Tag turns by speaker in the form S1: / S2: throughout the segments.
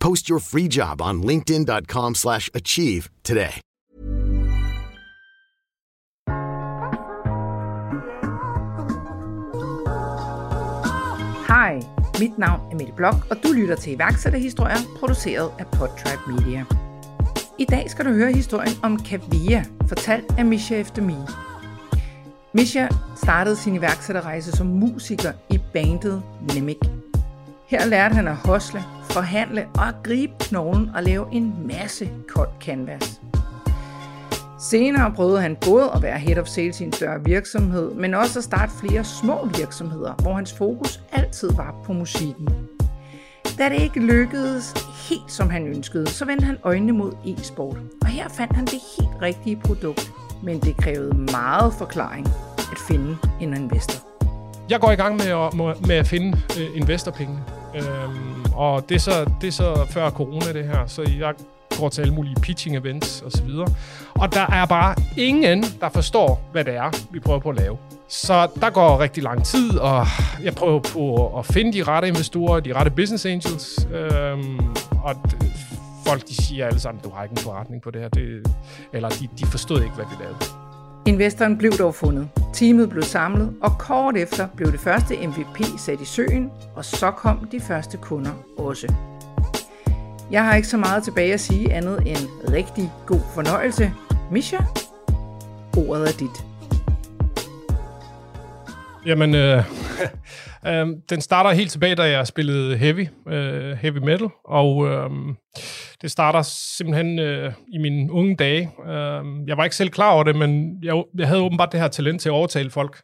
S1: Post your free job on linkedin.com/achieve slash achieve today.
S2: Hej, mit navn er Mette Blok, og du lytter til iværksætterhistorier, produceret af Podtribe Media. I dag skal du høre historien om Kavia, fortalt af Misha efter mig. Misha startede sin iværksætterrejse som musiker i bandet Nemik. Her lærte han at hosle, forhandle og gribe knoglen og lave en masse kold canvas. Senere prøvede han både at være head of sales i en større virksomhed, men også at starte flere små virksomheder, hvor hans fokus altid var på musikken. Da det ikke lykkedes helt som han ønskede, så vendte han øjnene mod e-sport. Og her fandt han det helt rigtige produkt, men det krævede meget forklaring at finde en investor.
S3: Jeg går i gang med at, med at finde øh, investorpenge. Øhm, og det er, så, det er så før corona det her, så jeg går til alle mulige pitching events og så videre. Og der er bare ingen, der forstår, hvad det er, vi prøver på at lave. Så der går rigtig lang tid, og jeg prøver på at finde de rette investorer, de rette business angels, øhm, og d- folk de siger alle sammen, du har ikke en forretning på det her, det, eller de, de forstod ikke, hvad vi lavede.
S2: Investoren blev dog fundet. Teamet blev samlet, og kort efter blev det første MVP sat i søen, og så kom de første kunder også. Jeg har ikke så meget tilbage at sige andet end rigtig god fornøjelse. Misha, ordet er dit.
S3: Jamen, øh, øh, den starter helt tilbage, da jeg spillede heavy, øh, heavy metal, og øh, det starter simpelthen øh, i mine unge dage. Øh, jeg var ikke selv klar over det, men jeg, jeg havde åbenbart det her talent til at overtale folk.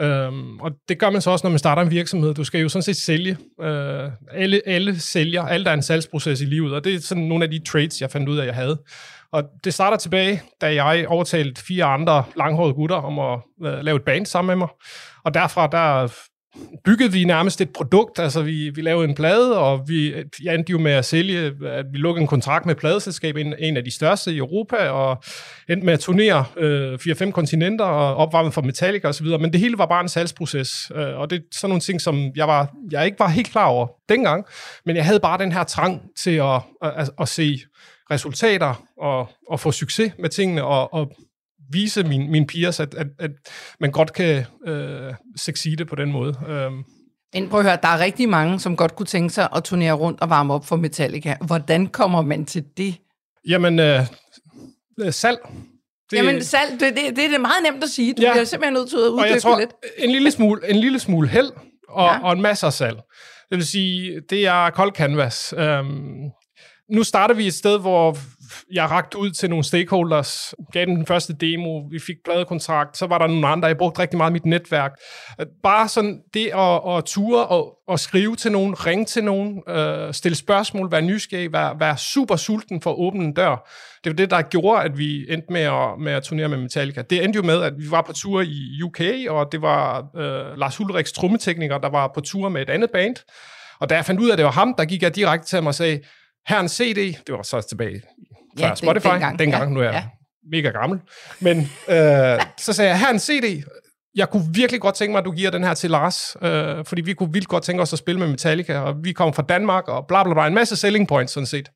S3: Øhm, og det gør man så også, når man starter en virksomhed. Du skal jo sådan set sælge. Øh, alle, alle sælger. Alt er en salgsproces i livet, og det er sådan nogle af de traits, jeg fandt ud af, jeg havde. Og det starter tilbage, da jeg overtalte fire andre langhårede gutter om at øh, lave et band sammen med mig. Og derfra, der byggede vi nærmest et produkt. Altså, vi, vi lavede en plade, og vi, jeg endte jo med at sælge, at vi lukkede en kontrakt med pladeselskab, en, en af de største i Europa, og endte med at turnere øh, 4-5 kontinenter, og opvarmet for Metallica osv., men det hele var bare en salgsproces, øh, og det er sådan nogle ting, som jeg, var, jeg ikke var helt klar over dengang, men jeg havde bare den her trang til at, at, at, at se resultater, og, og få succes med tingene, og, og vise mine, mine peers, at, at, at man godt kan øh, succeede på den måde. Øhm,
S2: Men prøv at høre, der er rigtig mange, som godt kunne tænke sig at turnere rundt og varme op for Metallica. Hvordan kommer man til det?
S3: jamen, øh, øh, salg.
S2: Det, Jamen salg, det, det, det er det meget nemt at sige. Du
S3: Ja.
S2: bliver simpelthen nødt til at
S3: jeg tror,
S2: lidt.
S3: en lille smule, en lille smule held og. Ja. og en masse af salg. Det vil sige, det er kold canvas. Øhm, nu starter vi et sted, hvor jeg rakte ud til nogle stakeholders, gav dem den første demo, vi fik pladekontrakt, så var der nogle andre, jeg brugte rigtig meget mit netværk. Øh, bare sådan det at, at ture og, og skrive til nogen, ringe til nogen, øh, stille spørgsmål, være nysgerrig, være, være super sulten for at åbne en dør. Det var det, der gjorde, at vi endte med at, med at turnere med Metallica. Det endte jo med, at vi var på tur i UK, og det var øh, Lars Ulriks trummetekniker, der var på tur med et andet band. Og da jeg fandt ud af, at det var ham, der gik jeg direkte til ham og sagde, her er en CD. Det var så tilbage før
S2: Ja, det-
S3: Spotify.
S2: dengang.
S3: dengang
S2: Ja,
S3: nu er jeg
S2: ja.
S3: mega gammel. Men øh, så sagde jeg, her er en CD. jeg kunne virkelig godt tænke mig, at du giver den her til Lars, øh, fordi vi kunne vildt godt tænke os at spille med Metallica, og vi kommer fra Danmark, og bla bla bla, en masse selling points sådan set.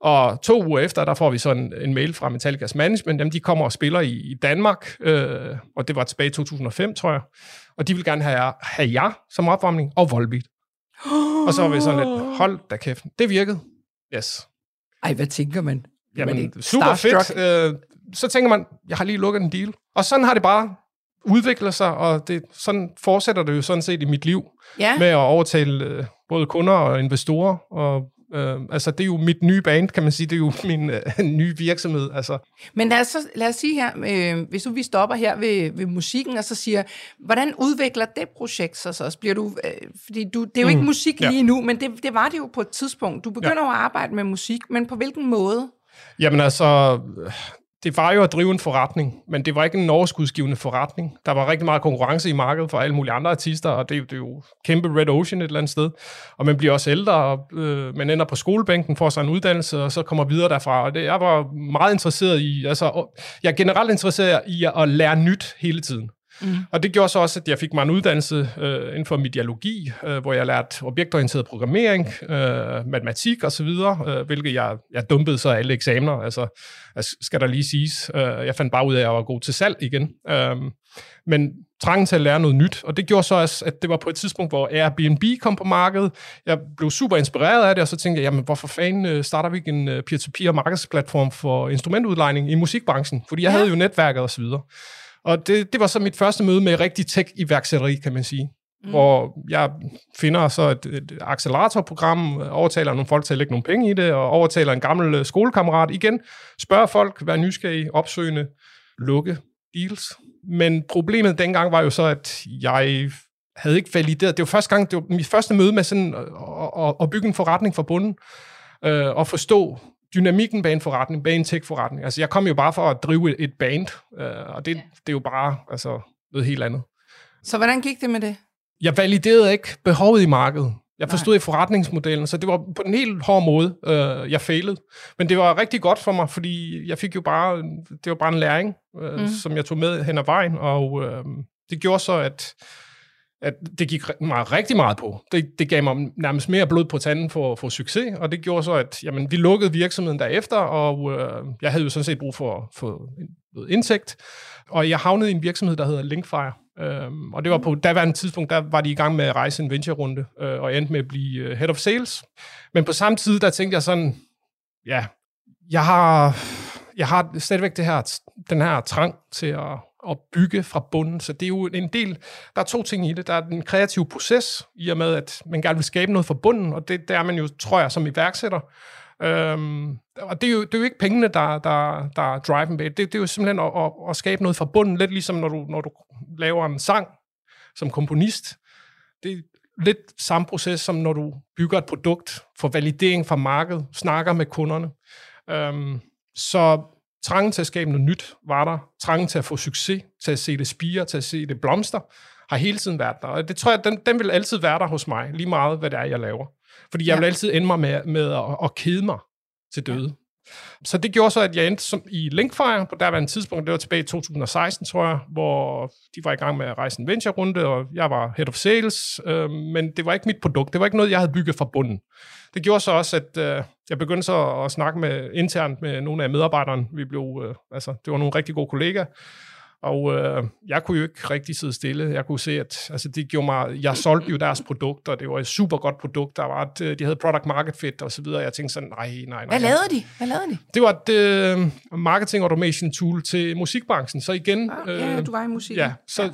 S3: Og to uger efter, der får vi så en, mail fra Metallicas management, dem de kommer og spiller i, i Danmark, øh, og det var tilbage i 2005, tror jeg, og de vil gerne have, have jer som opvarmning, og Volbeat. Og så var vi sådan lidt, hold da kæft, det virkede. Yes.
S2: Ej, hvad tænker man?
S3: Jamen,
S2: Man er
S3: super
S2: starstruck.
S3: fedt. Øh, så tænker man, jeg har lige lukket en deal. Og sådan har det bare udviklet sig, og det, sådan fortsætter det jo sådan set i mit liv,
S2: Ja.
S3: med at overtale øh, både kunder og investorer. Og, øh, altså, det er jo mit nye band, kan man sige. Det er jo min øh, nye virksomhed. Altså,
S2: Men lad os, så, lad os sige her, øh, hvis nu vi stopper her ved, ved musikken, og så siger, hvordan udvikler det projekt sig så? Bliver du, øh, fordi du, det er jo ikke musik
S3: ja.
S2: lige nu, men det, det var det jo på et tidspunkt. Du begynder jo at arbejde med musik, men på hvilken måde?
S3: Jamen altså, det var jo at drive en forretning, men det var ikke en overskudsgivende forretning. Der var rigtig meget konkurrence i markedet for alle mulige andre artister, og det, er jo- det er jo kæmpe red ocean et eller andet sted. Og man bliver også ældre, og øh, man ender på skolebænken, får sig en uddannelse, og så kommer videre derfra. Og det, jeg var meget interesseret i, altså, og jeg er generelt interesseret i at lære nyt hele tiden. Mm. Og det gjorde så også, at jeg fik mig en uddannelse øh, inden for medialogi, øh, hvor jeg lærte objektorienteret programmering, øh, matematik osv., øh, hvilket jeg, jeg dumpede så alle eksamener, altså, altså skal der lige siges. Øh, jeg fandt bare ud af, at jeg var god til salg igen. Øh, men trangen til at lære noget nyt, og det gjorde så også, at det var på et tidspunkt, hvor Airbnb kom på markedet. Jeg blev super inspireret af det, og så tænkte jeg, jamen hvorfor fanden øh, starter vi ikke en øh, peer-to-peer markedsplatform for instrumentudlejning i musikbranchen? Fordi jeg ja. havde jo netværket osv. Og det, det var så mit første møde med rigtig tech-iværksætteri, kan man sige. Mm. Hvor jeg finder så et, et acceleratorprogram, overtaler nogle folk til at lægge nogle penge i det, og overtaler en gammel øh, skolekammerat igen, spørger folk, vær nysgerrig, opsøgende, lukke deals. Men problemet dengang var jo så, at jeg havde ikke valideret. Det var første gang, det var mit første møde med sådan at, at, at bygge en forretning fra bunden, øh, og forstå dynamikken bag en forretning, bag en tech-forretning. Altså, jeg kom jo bare for at drive et band, øh, og det, det er jo bare altså, noget helt andet.
S2: Så hvordan gik det med det?
S3: Jeg validerede ikke behovet i markedet. Jeg forstod ikke forretningsmodellen, så det var på en helt hård måde, øh, jeg failede. Men det var rigtig godt for mig, fordi jeg fik jo bare, det var bare en læring, øh, mm. som jeg tog med hen ad vejen, og øh, det gjorde så, at, at det gik mig rigtig meget på. Det, det gav mig nærmest mere blod på tanden for at få succes, og det gjorde så, at jamen, vi lukkede virksomheden derefter, og øh, jeg havde jo sådan set brug for, for noget indtægt, og jeg havnede i en virksomhed, der hedder Linkfire. Øhm, og det var på daværende tidspunkt, der var de i gang med at rejse en venture-runde, øh, og endte med at blive øh, head of sales. Men på samme tid, der tænkte jeg sådan, ja, jeg har, jeg har stadigvæk det her, den her trang til at, at bygge fra bunden, så det er jo en del, der er to ting i det. Der er den kreative proces, i og med, at man gerne vil skabe noget fra bunden, og det, der er man jo, tror jeg, som iværksætter. Øhm, og det er, jo, det er jo ikke pengene, der, der, der er driven bag. Det, det er jo simpelthen at, at, at skabe noget fra bunden, lidt ligesom når du, når du laver en sang som komponist. Det er lidt samme proces, som når du bygger et produkt, for validering fra markedet, snakker med kunderne. Øhm, så trangen til at skabe noget nyt var der. Trangen til at få succes, til at se det spire, til at se det blomster, har hele tiden været der. Og det tror jeg, den, den vil altid være der hos mig, lige meget hvad det er, jeg laver. Fordi jeg
S2: Ja.
S3: vil altid ende mig med, med at, at kede mig til døde. Så det gjorde så, at jeg endte som, i Linkfire på derværende tidspunkt, det var tilbage i 2016, tror jeg, hvor de var i gang med at rejse en venture-runde, og jeg var head of sales, øh, men det var ikke mit produkt. Det var ikke noget, jeg havde bygget fra bunden. Det gjorde så også, at øh, jeg begyndte så at snakke med internt med nogle af medarbejderne. Vi blev, øh, altså, det var nogle rigtig gode kollegaer, og øh, jeg kunne jo ikke rigtig sidde stille. Jeg kunne se, at altså, det gjorde mig, jeg solgte jo deres produkter, det var et super godt produkt. Der var et, øh, de havde product market fit og så videre. Jeg tænkte sådan, nej, nej, nej.
S2: Hvad lavede de? Hvad lavede de?
S3: Det var et øh, marketing automation tool til musikbranchen. Så igen...
S2: Ah, ja, du var i musik.
S3: Ja, så ja.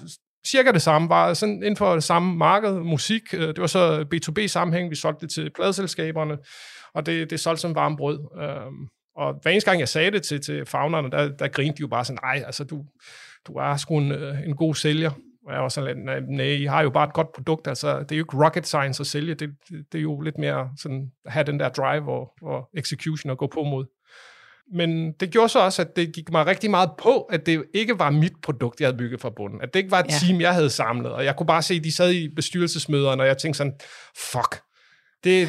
S3: cirka det samme. Var sådan inden for det samme marked, musik. øh, Det var så B2B-sammenhæng. Vi solgte det til pladeselskaberne, og det, det solgte som varmt brød. Øhm, Og hver eneste gang, jeg sagde det til, til fagnerne, der, der grinte de jo bare sådan, nej, altså du, du er sgu en, øh, en god sælger. Og jeg var sådan lidt, "Nej, I har jo bare et godt produkt, altså det er jo ikke rocket science at sælge, det, det, det er jo lidt mere sådan, at have den der drive og, og execution og gå på mod. Men det gjorde så også, at det gik mig rigtig meget på, at det ikke var mit produkt, jeg havde bygget fra bunden. At det ikke var et ja. team, jeg havde samlet. Og jeg kunne bare se, at de sad i bestyrelsesmøderne, og jeg tænkte sådan, fuck, det,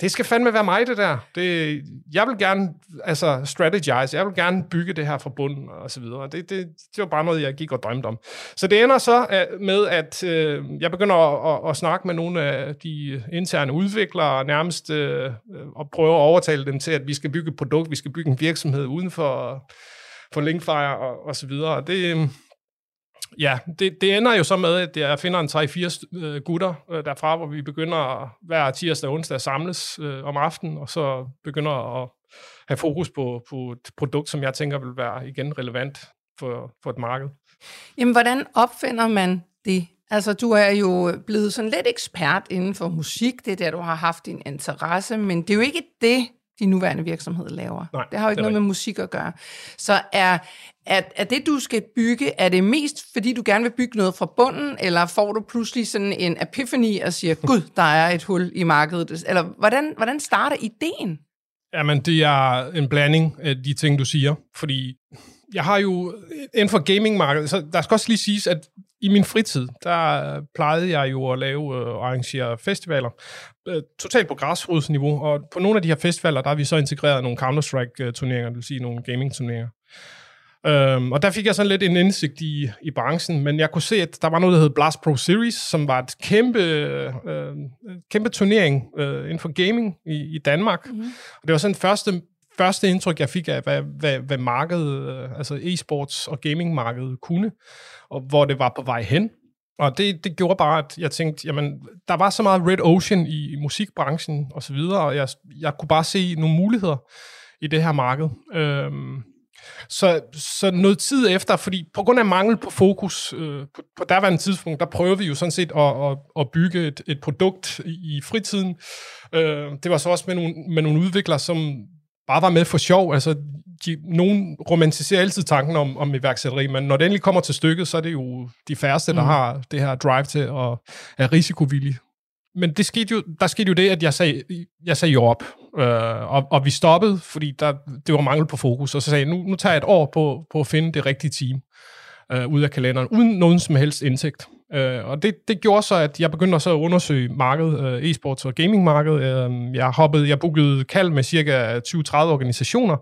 S3: det skal fandme være mig, det der. Det, jeg vil gerne altså, strategize, jeg vil gerne bygge det her fra bunden, og så videre. Det, det, det var bare noget, jeg gik og drømte om. Så det ender så øh, med, at øh, jeg begynder at, at, at snakke med nogle af de interne udviklere, nærmest øh, og prøve at overtale dem til, at vi skal bygge et produkt, vi skal bygge en virksomhed uden for, for Linkfire og, og så videre. Og det, ja, det, det ender jo så med, at jeg finder en 3-4 øh, gutter øh, derfra, hvor vi begynder hver tirsdag og onsdag at samles øh, om aftenen, og så begynder at have fokus på, på et produkt, som jeg tænker vil være igen relevant for, for et marked.
S2: Jamen, hvordan opfinder man det? Altså, du er jo blevet sådan lidt ekspert inden for musik, det er der, du har haft din interesse, men det er jo ikke det, de nuværende virksomheder laver.
S3: Nej,
S2: det har jo ikke noget med musik at gøre. Så er, er, er det, du skal bygge, er det mest, fordi du gerne vil bygge noget fra bunden, eller får du pludselig sådan en epiphany og siger, gud, der er et hul i markedet? Eller hvordan, hvordan starter ideen?
S3: Jamen, det er en blanding af de ting, du siger, fordi jeg har jo inden for gamingmarkedet, så der skal også lige siges, at i min fritid, der plejede jeg jo at lave øh, og arrangere festivaler, øh, totalt på græsrodsniveau, og på nogle af de her festivaler, der har vi så integreret nogle Counter-Strike-turneringer, det vil sige nogle gaming-turneringer. Um, og der fik jeg sådan lidt en indsigt i, i branchen, men jeg kunne se, at der var noget, der hed Blast Pro Series, som var et kæmpe, øh, kæmpe turnering øh, inden for gaming i, i Danmark. Mm-hmm. Og det var sådan første, første indtryk, jeg fik af, hvad, hvad, hvad markedet, øh, altså e-sports og gaming-markedet kunne, og hvor det var på vej hen. Og det, det gjorde bare, at jeg tænkte, jamen, der var så meget red ocean i, i musikbranchen og så videre, og jeg, jeg kunne bare se nogle muligheder i det her marked. Øhm, så, så noget tid efter, fordi på grund af mangel på fokus, øh, på, på derværende tidspunkt, der prøvede vi jo sådan set at, at, at bygge et, et produkt i, i fritiden. Øh, det var så også med nogle, med nogle udviklere, som bare var med for sjov. Altså, de, nogen romantiserer altid tanken om, om iværksætteri, men når det endelig kommer til stykket, så er det jo de færreste, der mm. har det her drive til at er risikovillige. Men det skete jo, der skete jo det, at jeg sagde, jeg sagde jo op, øh, og, og vi stoppede, fordi der, det var mangel på fokus, og så sagde jeg, nu, nu tager jeg et år på, på at finde det rigtige team øh, ud af kalenderen, uden nogen som helst indsigt. Øh, og det, det gjorde så, at jeg begyndte så at undersøge markedet, øh, e-sports og gaming-markedet. Øh, jeg hoppede, jeg bookede kald med cirka 20-30 organisationer,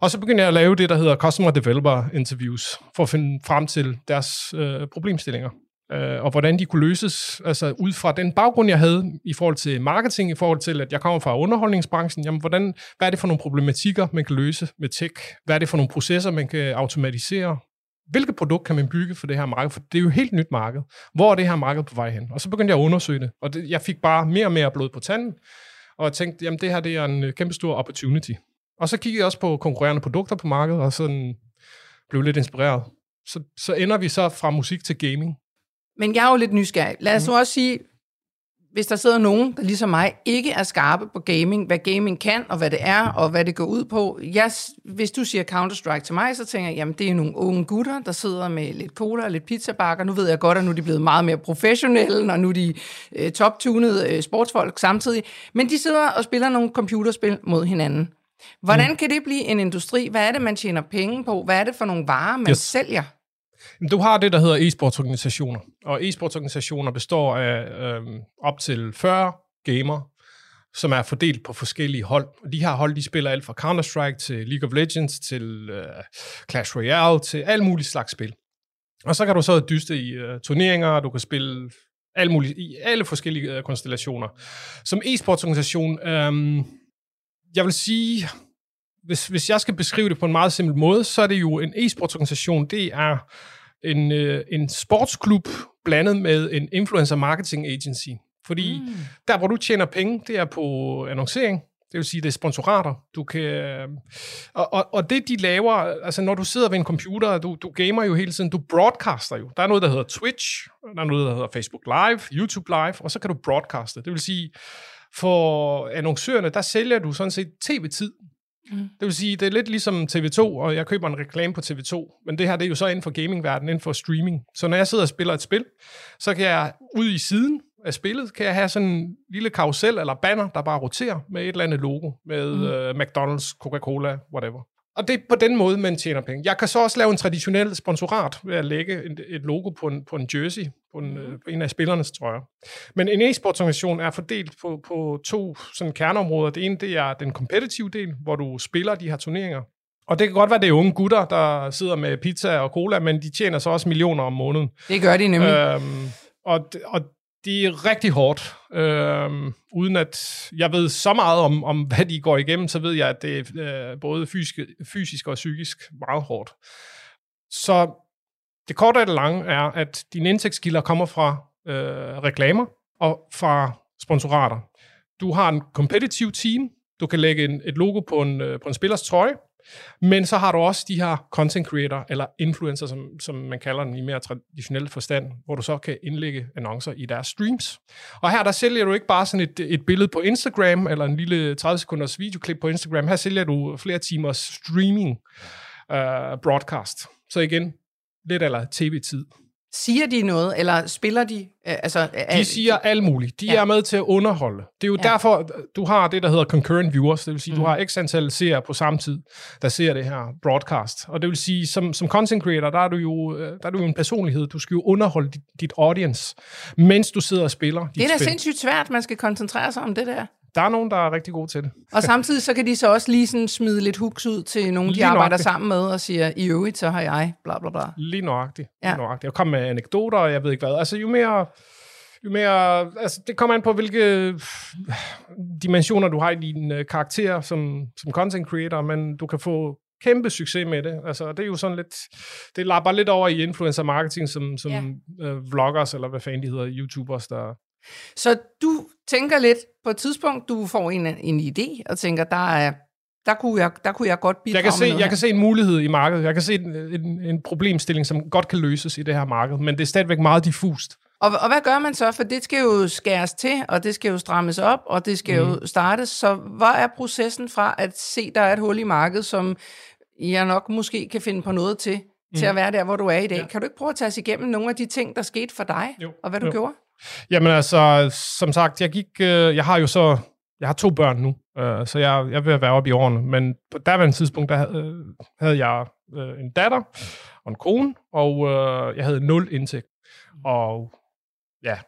S3: og så begyndte jeg at lave det, der hedder Customer Developer Interviews, for at finde frem til deres øh, problemstillinger øh, og hvordan de kunne løses, altså ud fra den baggrund, jeg havde i forhold til marketing, i forhold til, at jeg kommer fra underholdningsbranchen, jamen hvordan, hvad er det for nogle problematikker, man kan løse med tech? Hvad er det for nogle processer, man kan automatisere? Hvilket produkt kan man bygge for det her marked? For det er jo et helt nyt marked. Hvor er det her marked på vej hen? Og så begyndte jeg at undersøge det, og det, jeg fik bare mere og mere blod på tanden, og jeg tænkte, jamen det her det er en øh, kæmpe stor opportunity. Og så kiggede jeg også på konkurrerende produkter på markedet, og sådan blev lidt inspireret. Så, så ender vi så fra musik til gaming.
S2: Men jeg er jo lidt nysgerrig. Lad os mm. også sige, hvis der sidder nogen, der ligesom mig, ikke er skarpe på gaming, hvad gaming kan, og hvad det er, og hvad det går ud på. Jeg, hvis du siger Counter-Strike til mig, så tænker jeg, jamen det er nogle unge gutter, der sidder med lidt cola og lidt pizzabakker. Nu ved jeg godt, at nu er de blevet meget mere professionelle, og nu er de øh, top-tunede øh, sportsfolk samtidig. Men de sidder og spiller nogle computerspil mod hinanden. Hvordan mm. kan det blive en industri? Hvad er det, man tjener penge på? Hvad er det for nogle varer, man yes. sælger?
S3: Du har det, der hedder e-sportsorganisationer, og e-sportsorganisationer består af øh, op til 40 gamer, som er fordelt på forskellige hold. De her hold, de spiller alt fra Counter-Strike til League of Legends til øh, Clash Royale til alle mulige slags spil. Og så kan du så dyste i øh, turneringer, du kan spille alle mulige, i alle forskellige øh, konstellationer. Som e-sportsorganisation, øh, jeg vil sige, hvis, hvis jeg skal beskrive det på en meget simpel måde, så er det jo en e-sportsorganisation, det er en, øh, en sportsklub blandet med en influencer marketing agency. Fordi mm. der, hvor du tjener penge, det er på annoncering. Det vil sige, det er sponsorater. Du kan, øh, og, og, og det, de laver, altså når du sidder ved en computer, du, du gamer jo hele tiden, du broadcaster jo. Der er noget, der hedder Twitch, der er noget, der hedder Facebook Live, YouTube Live, og så kan du broadcaste. Det vil sige, for annoncørerne, der sælger du sådan set tv-tid. Mm. Det vil sige, det er lidt ligesom TV2, og jeg køber en reklame på TV2, men det her det er jo så inden for gamingverdenen, inden for streaming. Så når jeg sidder og spiller et spil, så kan jeg ud i siden af spillet, kan jeg have sådan en lille karusel eller banner, der bare roterer med et eller andet logo, med mm. uh, McDonald's, Coca-Cola, whatever. Og det er på den måde, man tjener penge. Jeg kan så også lave en traditionel sponsorat ved at lægge et logo på en, på en jersey på en, mm. på en af spillernes trøjer. Men en e-sportsorganisation er fordelt på, på to sådan kerneområder. Det ene det er den competitive del, hvor du spiller de her turneringer. Og det kan godt være, det er unge gutter, der sidder med pizza og cola, men de tjener så også millioner om måneden.
S2: Det gør de nemlig. Øhm,
S3: og, og det er rigtig hårdt. Øhm, uden at jeg ved så meget om, om, hvad de går igennem, så ved jeg, at det er øh, både fysisk, fysisk og psykisk meget hårdt. Så det korte og det lange er, at dine indtægtskilder kommer fra øh, reklamer og fra sponsorater. Du har en competitive team, du kan lægge en, et logo på en, øh, på en spillers trøje, men så har du også de her content creator, eller influencer, som, som man kalder den i mere traditionel forstand, hvor du så kan indlægge annoncer i deres streams. Og her der sælger du ikke bare sådan et, et billede på Instagram, eller en lille 30 sekunders videoklip på Instagram. Her sælger du flere timers streaming uh, broadcast. Så igen, lidt eller tv-tid.
S2: Siger de noget, eller spiller de? Øh, altså,
S3: de siger alt muligt. De ja. er med til at underholde. Det er jo ja. derfor, du har det, der hedder concurrent viewers. Det vil sige, mm. du har x antal seere på samme tid, der ser det her broadcast. Og det vil sige, som, som content creator, der er, du jo, øh, der er du jo en personlighed. Du skal jo underholde dit, dit audience, mens du sidder og spiller.
S2: Det er da sindssygt svært, man skal koncentrere sig om det der.
S3: Der er nogen, der er rigtig gode til det.
S2: Og samtidig så kan de så også lige sådan smide lidt hooks ud til nogen, de arbejder nøjagtigt. sammen med, og siger, i øvrigt, så har jeg, bla bla bla.
S3: Lige nøjagtigt. Ja. Lige nøjagtigt. Jeg kommer med anekdoter, og jeg ved ikke hvad. Altså, jo mere... Jo mere, altså det kommer an på, hvilke dimensioner du har i din uh, karakter som, som content creator, men du kan få kæmpe succes med det. Altså, det er jo sådan lidt, det lapper lidt over i influencer marketing, som, som ja. uh, vloggers, eller hvad fanden de hedder, YouTubers, der,
S2: så du tænker lidt på et tidspunkt, du får en, en idé, og tænker, der er der kunne jeg, der kunne jeg godt bidrage
S3: jeg kan se,
S2: Jeg
S3: her. kan se en mulighed i markedet. Jeg kan se en, en, en problemstilling, som godt kan løses i det her marked, men det er stadigvæk meget diffust.
S2: Og, og hvad gør man så? For det skal jo skæres til, og det skal jo strammes op, og det skal mm. jo mhm. startes. Så hvad er processen fra at se, der er et hul i markedet, som jeg nok måske kan finde på noget til, mm. til at mhm. være der, hvor du er i dag? Ja. Kan du ikke prøve at tage os igennem nogle af de ting, der skete for dig, jo. og hvad du jo. gjorde?
S3: Jamen altså, som sagt, jeg gik, øh, jeg har jo så, jeg har to børn nu, øh, så jeg, jeg vil være oppe i årene, men på daværende tidspunkt, der øh, havde jeg øh, en datter og en kone, og øh, jeg havde nul indtægt. Og ja,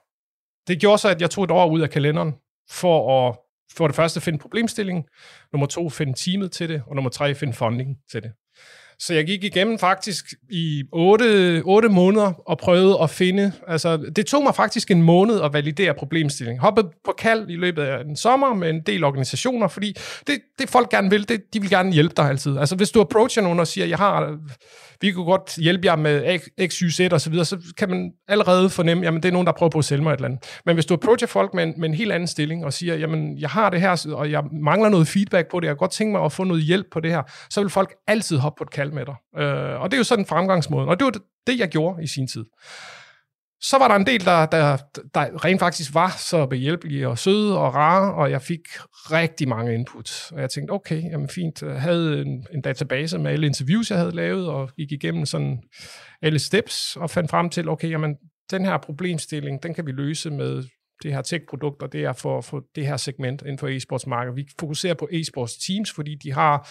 S3: det gjorde så, at jeg tog et år ud af kalenderen for at for det første finde problemstillingen, nummer to finde teamet til det, og nummer tre finde funding til det. Så jeg gik igennem faktisk i 8, 8 måneder og prøvede at finde, altså det tog mig faktisk en måned at validere problemstillingen. Hoppede på kald i løbet af en sommer med en del organisationer, fordi det, det folk gerne vil, det, de vil gerne hjælpe dig altid. Altså hvis du approacher nogen og siger, jeg har vi kunne godt hjælpe jer med X, Y, Z og så videre, så kan man allerede fornemme, jamen det er nogen, der prøver på at sælge mig et eller andet. Men hvis du approacher folk med en, med en helt anden stilling og siger, jamen jeg har det her, og jeg mangler noget feedback på det, jeg kan godt tænke mig at få noget hjælp på det her, så vil folk altid hoppe på et kald med dig. Øh, og det er jo sådan en fremgangsmåde, og det var det, jeg gjorde i sin tid. Så var der en del, der, der, der rent faktisk var så behjælpelige og søde og rare, og jeg fik rigtig mange inputs. Og jeg tænkte, okay, jamen fint. Jeg havde en, en database med alle interviews, jeg havde lavet, og gik igennem sådan alle steps, og fandt frem til, okay, jamen den her problemstilling, den kan vi løse med det her tech-produkt, og det er for, for det her segment inden for e-sportsmarkedet. Vi fokuserer på e-sports teams, fordi de har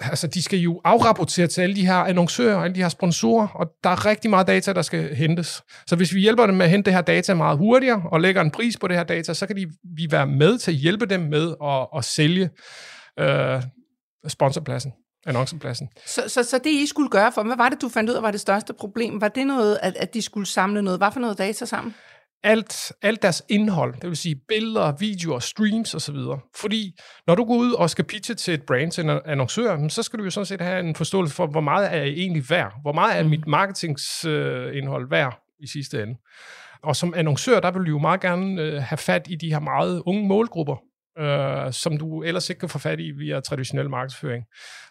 S3: altså, de skal jo afrapportere til alle de her annoncører og alle de her sponsorer, og der er rigtig meget data, der skal hentes. Så hvis vi hjælper dem med at hente det her data meget hurtigere, og lægger en pris på det her data, så kan de, vi være med til at hjælpe dem med at, at sælge øh, sponsorpladsen annoncepladsen.
S2: Så, så, så det, I skulle gøre for hvad var det, du fandt ud af var det største problem? Var det noget, at, at de skulle samle noget? Hvad for noget data sammen?
S3: Alt, alt deres indhold, det vil sige billeder, videoer, streams osv. Fordi når du går ud og skal pitche til et brand, til en annoncør, så skal du jo sådan set have en forståelse for, hvor meget er jeg egentlig værd? Hvor meget er mm. mit marketingsindhold værd i sidste ende? Og som annoncør, der vil du jo meget gerne øh, have fat i de her meget unge målgrupper, øh, som du ellers ikke kan få fat i via traditionel markedsføring.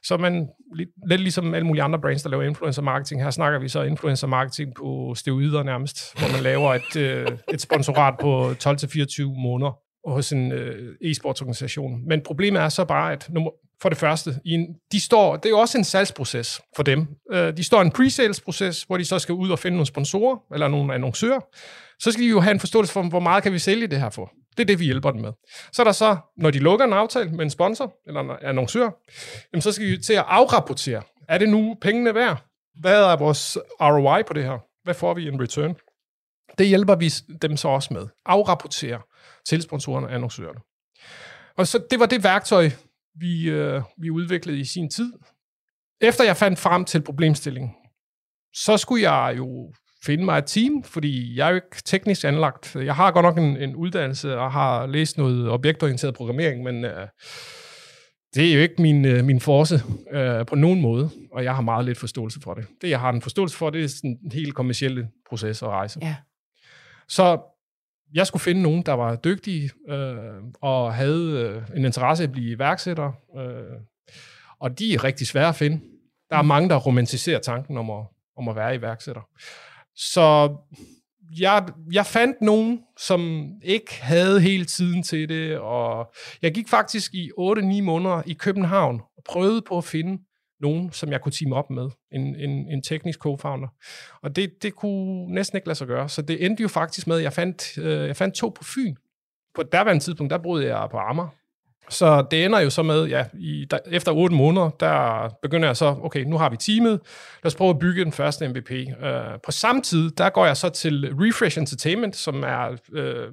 S3: Så man, lidt, lidt ligesom alle mulige andre brands, der laver influencer marketing, her snakker vi så influencer marketing på steroider nærmest, hvor man laver et, øh, et sponsorat på 12-24 måneder hos en øh, e-sportsorganisation. Men problemet er så bare, at nummer, for det første, i en, de står, det er jo også en salgsproces for dem. Øh, de står i en pre-sales-proces, hvor de så skal ud og finde nogle sponsorer, eller nogle annoncører. Så skal de jo have en forståelse for, hvor meget kan vi sælge det her for. Det er det, vi hjælper dem med. Så er der så, når de lukker en aftale med en sponsor eller en annoncør, jamen så skal vi til at afrapportere. Er det nu pengene værd? Hvad er vores ROI på det her? Hvad får vi en return? Det hjælper vi dem så også med. Afrapportere til sponsorerne og annoncørerne. Og så det var det værktøj, vi, øh, vi udviklede i sin tid. Efter jeg fandt frem til problemstillingen, så skulle jeg jo finde mig et team, fordi jeg er jo ikke teknisk anlagt. Jeg har godt nok en, en uddannelse og har læst noget objektorienteret programmering, men øh, det er jo ikke min, øh, min force øh, på nogen måde, og jeg har meget lidt forståelse for det. Det, jeg har en forståelse for, det er sådan en helt kommersielle proces og rejse.
S2: Ja.
S3: Så jeg skulle finde nogen, der var dygtige øh, og havde øh, en interesse i at blive iværksætter. Øh, og de er rigtig svære at finde. Der er mange, der romantiserer tanken om at, om at være iværksætter. Så jeg, jeg fandt nogen, som ikke havde hele tiden til det, og jeg gik faktisk i 8-9 måneder i København og prøvede på at finde nogen, som jeg kunne team op med, en, en, en teknisk co-founder. Og det, det kunne næsten ikke lade sig gøre, så det endte jo faktisk med, at jeg fandt, øh, jeg fandt to på Fyn. På et derværende tidspunkt, der boede jeg på Amager, så det ender jo så med, ja, i, der, efter 8 måneder, der begynder jeg så, okay, nu har vi teamet, lad os prøve at bygge den første MVP. Øh, på samme tid, der går jeg så til Refresh Entertainment, som er øh,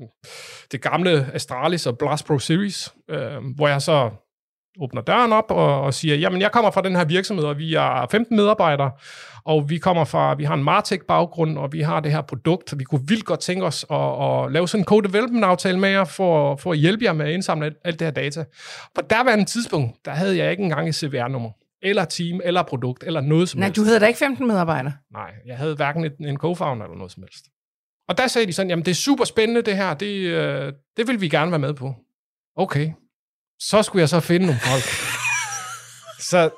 S3: det gamle Astralis og Blast Pro Series, øh, hvor jeg så åbner døren op og, og siger, jamen jeg kommer fra den her virksomhed, og vi er 15 medarbejdere, og vi kommer fra, vi har en Martech-baggrund, og vi har det her produkt, og vi kunne vildt godt tænke os at, at lave sådan en co-development-aftale med jer, for, for at hjælpe jer med at indsamle alt det her data. På derværende tidspunkt, der havde jeg ikke engang et CVR-nummer, eller team, eller produkt, eller noget som
S2: Nej,
S3: helst.
S2: du havde da ikke 15 medarbejdere.
S3: Nej, jeg havde hverken et, en co-founder eller noget som helst. Og der sagde de sådan, jamen det er super spændende det her, det, øh, det vil vi gerne være med på. Okay, så skulle jeg så finde nogle folk. så,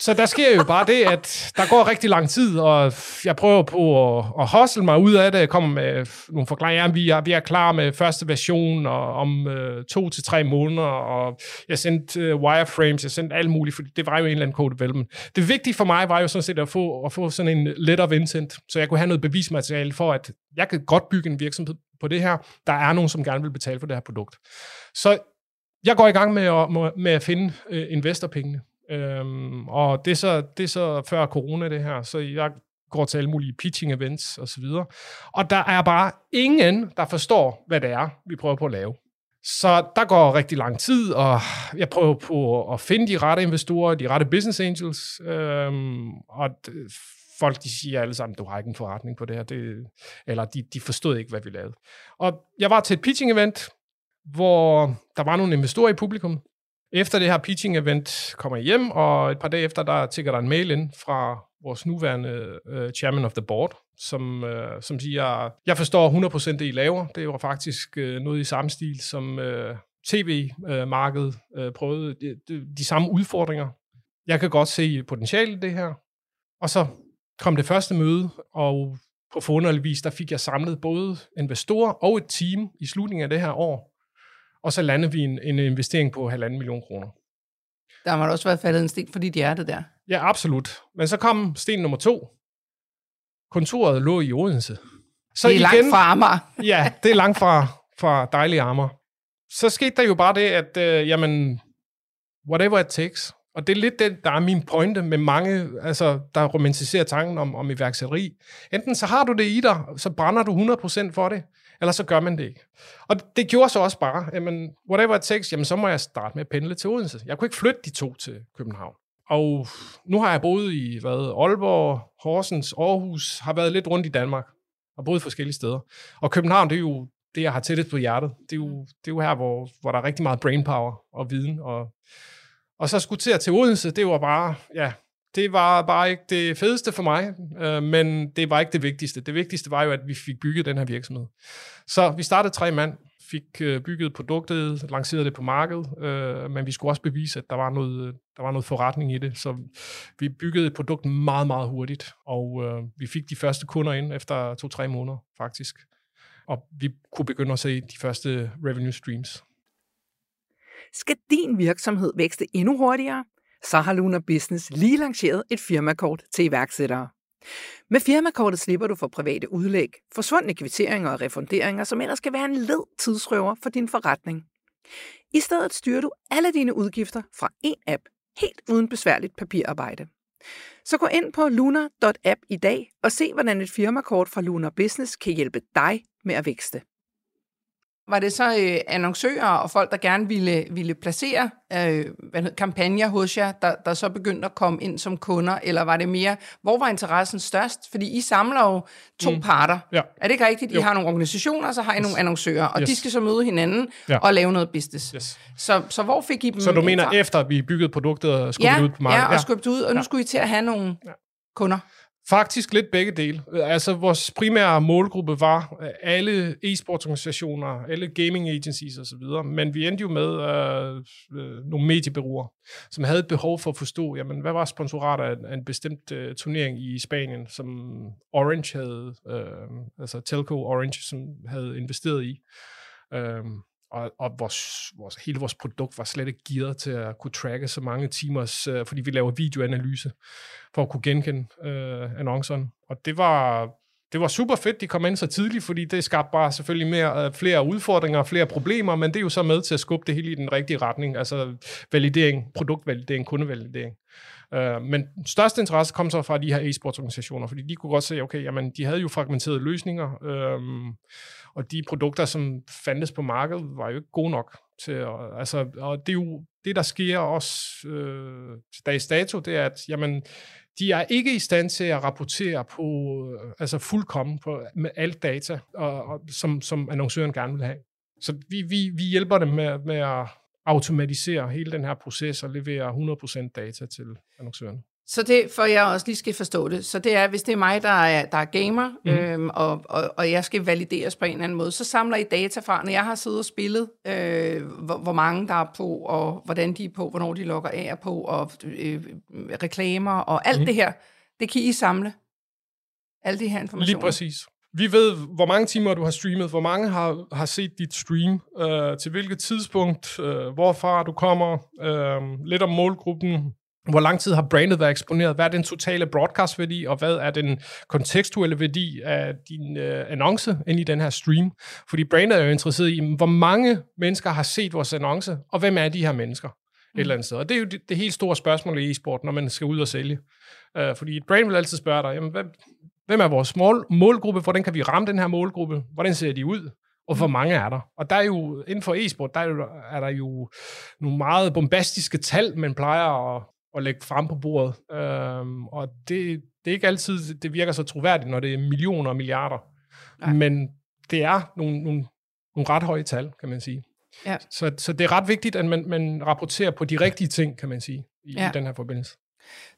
S3: så der sker jo bare det, at der går rigtig lang tid, og jeg prøver på at, at hustle mig ud af det. Jeg kommer med nogle forklaringer. Vi, er, vi er klar med første version og om øh, to til tre måneder, og jeg sendte øh, wireframes, jeg sendte alt muligt, for det var jo en eller anden code development. Det vigtige for mig var jo sådan set at få, at få sådan en letter of intent, så jeg kunne have noget bevismateriale for, at jeg kan godt bygge en virksomhed på det her. Der er nogen, som gerne vil betale for det her produkt. Så jeg går i gang med at, med at finde øh, investorpengene. Øhm, og det er, så, det er så før corona det her, så jeg går til alle mulige pitching events og så videre. Og der er bare ingen, der forstår, hvad det er, vi prøver på at lave. Så der går rigtig lang tid, og jeg prøver på at finde de rette investorer, de rette business angels, øhm, og folk de siger alle sammen, du har ikke en forretning på det her, det, eller de, de forstod ikke, hvad vi lavede. Og jeg var til et pitching event, hvor der var nogle investorer i publikum. Efter det her pitching-event kommer jeg hjem, og et par dage efter, der tigger der en mail ind fra vores nuværende uh, chairman of the board, som, uh, som siger, jeg forstår 100% det, I laver. Det var faktisk uh, noget i samme stil, som uh, tv-markedet uh, prøvede. De, de, de samme udfordringer. Jeg kan godt se potentiale i det her. Og så kom det første møde, og på forunderlig vis, der fik jeg samlet både investorer og et team i slutningen af det her år, og så landede vi en, en investering på halvanden million kroner.
S2: Der må også være faldet en sten for dit hjerte der.
S3: Ja, absolut. Men så kom sten nummer to. Kontoret lå i Odense.
S2: Så det er igen, langt fra Amager.
S3: ja, det er langt fra, fra dejlige Amager. Så skete der jo bare det, at øh, jamen, whatever it takes. Og det er lidt det, der er min pointe med mange, altså, der romantiserer tanken om, om iværksætteri. Enten så har du det i dig, så brænder du 100% for det, eller så gør man det ikke. Og det gjorde så også bare, jamen, whatever it takes, jamen, så må jeg starte med at pendle til Odense. Jeg kunne ikke flytte de to til København. Og nu har jeg boet i hvad, Aalborg, Horsens, Aarhus, har været lidt rundt i Danmark, og boet forskellige steder. Og København, det er jo det, jeg har tættest på hjertet. Det er jo, det er jo her, hvor, hvor der er rigtig meget brainpower og viden. Og, og så skulle til at til Odense, det var bare, ja, det var bare ikke det fedeste for mig, øh, men det var ikke det vigtigste. Det vigtigste var jo, at vi fik bygget den her virksomhed. Så vi startede tre mand, fik øh, bygget produktet, lancerede det på markedet, øh, men vi skulle også bevise, at der var, noget, øh, der var noget forretning i det. Så vi byggede et produkt meget, meget hurtigt, og øh, vi fik de første kunder ind efter to-tre måneder faktisk. Og vi kunne begynde at se de første revenue streams.
S2: Skal din virksomhed vækste endnu hurtigere? Så har Luna Business lige lanceret et firmakort til iværksættere. Med firmakortet slipper du for private udlæg, forsvundne kvitteringer og refunderinger, som ellers skal være en led tidsrøver for din forretning. I stedet styrer du alle dine udgifter fra én app, helt uden besværligt papirarbejde. Så gå ind på lunar.app i dag og se, hvordan et firmakort fra Lunar Business kan hjælpe dig med at vækste. Var det så øh, annoncører og folk, der gerne ville, ville placere øh, hvad hedder, kampagner hos jer, der, der så begyndte at komme ind som kunder, eller var det mere, hvor var interessen størst? Fordi I samler jo to mm. parter.
S3: Ja.
S2: Er det ikke rigtigt? I jo. har nogle organisationer, og så har I yes. nogle annoncører, og yes. de skal så møde hinanden
S3: Ja.
S2: og lave noget business.
S3: Yes.
S2: Så, så hvor fik I dem
S3: Så du mener, efter vi byggede produktet og skubbede
S2: ja,
S3: ud på markedet?
S2: ja, og skubbet ud, og nu
S3: Ja.
S2: skulle I til at have nogle kunder.
S3: Faktisk lidt begge dele. Altså, vores primære målgruppe var øh, alle e-sportsorganisationer, alle gaming agencies osv., men vi endte jo med øh, øh, nogle mediebureauer, som havde et behov for at forstå, jamen, hvad var sponsorater af en bestemt øh, turnering i Spanien, som Orange havde, øh, altså Telco Orange, som havde investeret i. Øh, og, og vores, vores, hele vores produkt var slet ikke gearet til at kunne tracke så mange timers, øh, fordi vi laver videoanalyse for at kunne genkende øh, annoncerne. Og det var, det var super fedt, de kom ind så tidligt, fordi det skabte bare selvfølgelig mere, øh, flere udfordringer, flere problemer, men det er jo så med til at skubbe det hele i den rigtige retning, altså validering, produktvalidering, kundevalidering. Øh, men største interesse kom så fra de her e-sportsorganisationer, fordi de kunne godt se, okay, jamen, de havde jo fragmenterede løsninger, øh, og de produkter, som fandtes på markedet, var jo ikke gode nok til at, altså, og det er jo det, der sker også øh, til dags dato, det er, at jamen, de er ikke i stand til at rapportere på, øh, altså fuldkommen på, med alt data, og, og, som, som annoncøren gerne vil have. Så vi, vi, vi hjælper dem med, med at automatisere hele den her proces og levere 100% data til annoncøren.
S2: Så det, for jeg også lige skal forstå det, så det er, hvis det er mig, der er, der er gamer, mm. øhm, og, og, og jeg skal valideres på en eller anden måde, så samler I data fra, når jeg har siddet og spillet, øh, hvor, hvor mange der er på, og hvordan de er på, hvornår de logger af på, og øh, reklamer, og alt mm. det her, det kan I samle. Alle de her informationer.
S3: Lige præcis. Vi ved, hvor mange timer du har streamet, hvor mange har, har set dit stream, øh, til hvilket tidspunkt, øh, hvorfra du kommer, øh, lidt om målgruppen, hvor lang tid har brandet været eksponeret, hvad er den totale broadcast-værdi, og hvad er den kontekstuelle værdi af din øh, annonce ind i den her stream. Fordi brandet er jo interesseret i, hvor mange mennesker har set vores annonce, og hvem er de her mennesker et eller andet sted. Og det er jo det, det helt store spørgsmål i e-sport, når man skal ud og sælge. Øh, fordi et brand vil altid spørge dig, jamen, hvem, hvem er vores mål, målgruppe, hvordan kan vi ramme den her målgruppe, hvordan ser de ud, og hvor mange er der? Og der er jo, inden for e-sport, der er, jo, er der jo nogle meget bombastiske tal, man plejer at, at lægge frem på bordet. Øhm, og det, det er ikke altid, det virker så troværdigt, når det er millioner og milliarder.
S2: Nej.
S3: Men det er nogle, nogle, nogle ret høje tal, kan man sige.
S2: Ja.
S3: Så, så det er ret vigtigt, at man, man rapporterer på de rigtige ting, kan man sige, i,
S2: Ja.
S3: i den her forbindelse.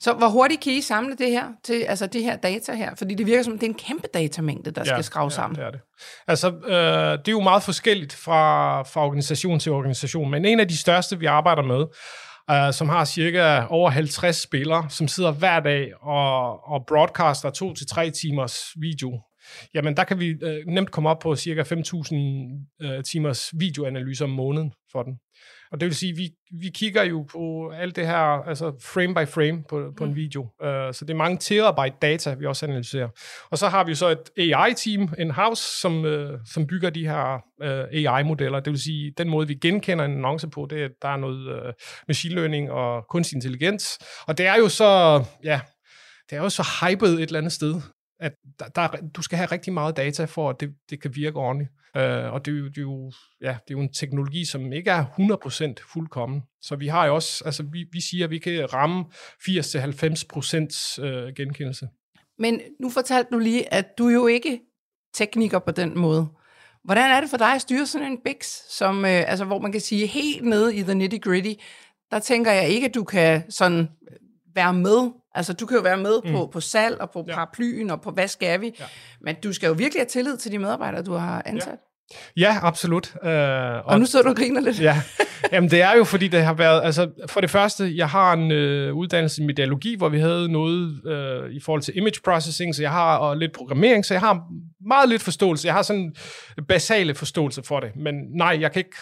S2: Så hvor hurtigt kan I samle det her, til, altså det her data her? Fordi det virker som, det er en kæmpe datamængde, der ja, skal skrave sammen.
S3: Ja, det er det. Altså, øh, det er jo meget forskelligt fra, fra organisation til organisation, men en af de største, vi arbejder med, øh, som har cirka over 50 spillere, som sidder hver dag og, og broadcaster to til tre timers video. Jamen, der kan vi øh, nemt komme op på cirka 5.000 øh, timers videoanalyse om måneden for den. Og det vil sige, vi, vi kigger jo på alt det her, altså frame by frame på, på en video. Uh, så det er mange terabyte data, vi også analyserer. Og så har vi så et AI-team in-house, som, uh, som bygger de her uh, AI-modeller. Det vil sige, den måde, vi genkender en annonce på, det er, at der er noget uh, machine learning og kunstig intelligens. Og det er jo så, ja, det er jo så hypet et eller andet sted, at der, der, er- du skal have rigtig meget data, for at det, det kan virke ordentligt. Øh, og det er, jo, det, er jo, ja, det er jo en teknologi, som ikke er 100% fuldkommen. Så vi har jo også, altså vi, vi siger, at vi kan ramme 80-90% øh, genkendelse.
S2: Men nu fortalte du lige, at du er jo ikke tekniker på den måde. Hvordan er det for dig at styre sådan en Bix, som, øh, altså, hvor man kan sige helt nede i the nitty gritty, der tænker jeg ikke, at du kan sådan være med. Altså, du kan jo være med mm. på, på salg og på
S3: Ja.
S2: paraplyen og på, hvad skal vi?
S3: Ja.
S2: Men du skal jo virkelig have tillid til de medarbejdere, du har ansat.
S3: Ja, absolut. Uh,
S2: Og, og nu sidder du og griner lidt.
S3: Ja, jamen det er jo fordi, det har været, altså for det første, jeg har en øh, uddannelse i mediologi, hvor vi havde noget øh, i forhold til image processing, så jeg har og lidt programmering, så jeg har meget lidt forståelse. Jeg har sådan basale forståelse for det, men nej, jeg kan ikke